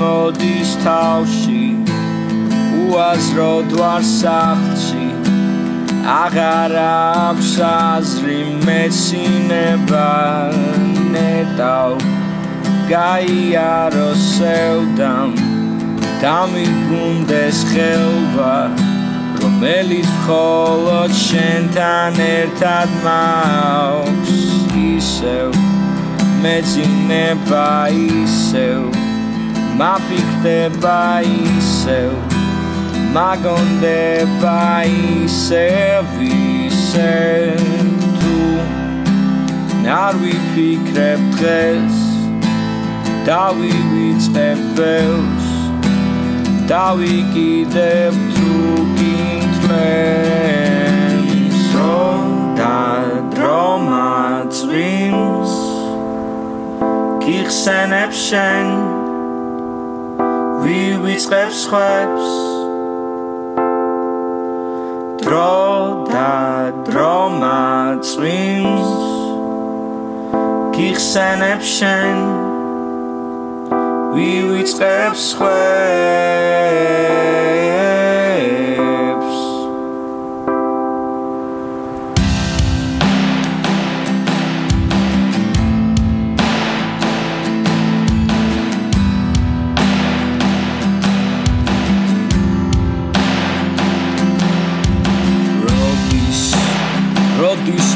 მოდის თავში უაზროდ ვარ სახლში. აღარ აქვს აზრი მეცინება ნეტავ გაიარო სევდამ დამიგუნდეს ხელვა რომელიც მხოლოდ შენთან ერთად მაქვს ისევ მეცინება ისევ მაფიქდება ისევ მაგონდება ისე ვისე თუ არ ვიფიქრებ დღეს დავივიწყებ ბევრს დავიკიდებ თუ გინდლებს რომ და დრომა წვიმს გიხსენებ შენ ვივიწყებ სხვებს დრო და დრომა წვიმს გიხსენებ შენ. ვივიწყებ სხვებს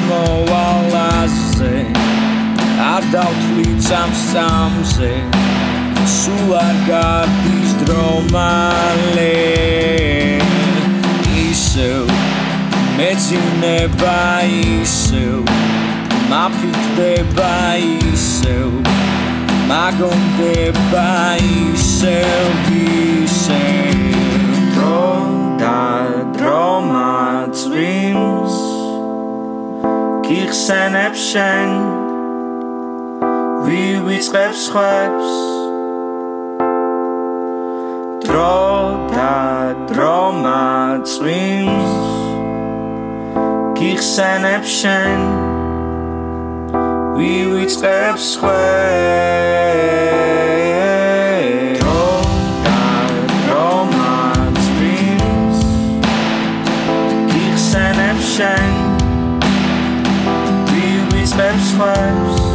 know all I say. I doubt līdz am samzē. Sulargā izdraumalē. Īsev, mēģinē baīsev. Napitēba īsev. Magum te baīsev visēm. გიხსენებ შენ. ვივიწყებს ხვებს დრო და დრომა წვიმს გიხსენებ შენ. ვივიწყებს ხვებს გიხსენებ შენ ვივიწყებს ხვებს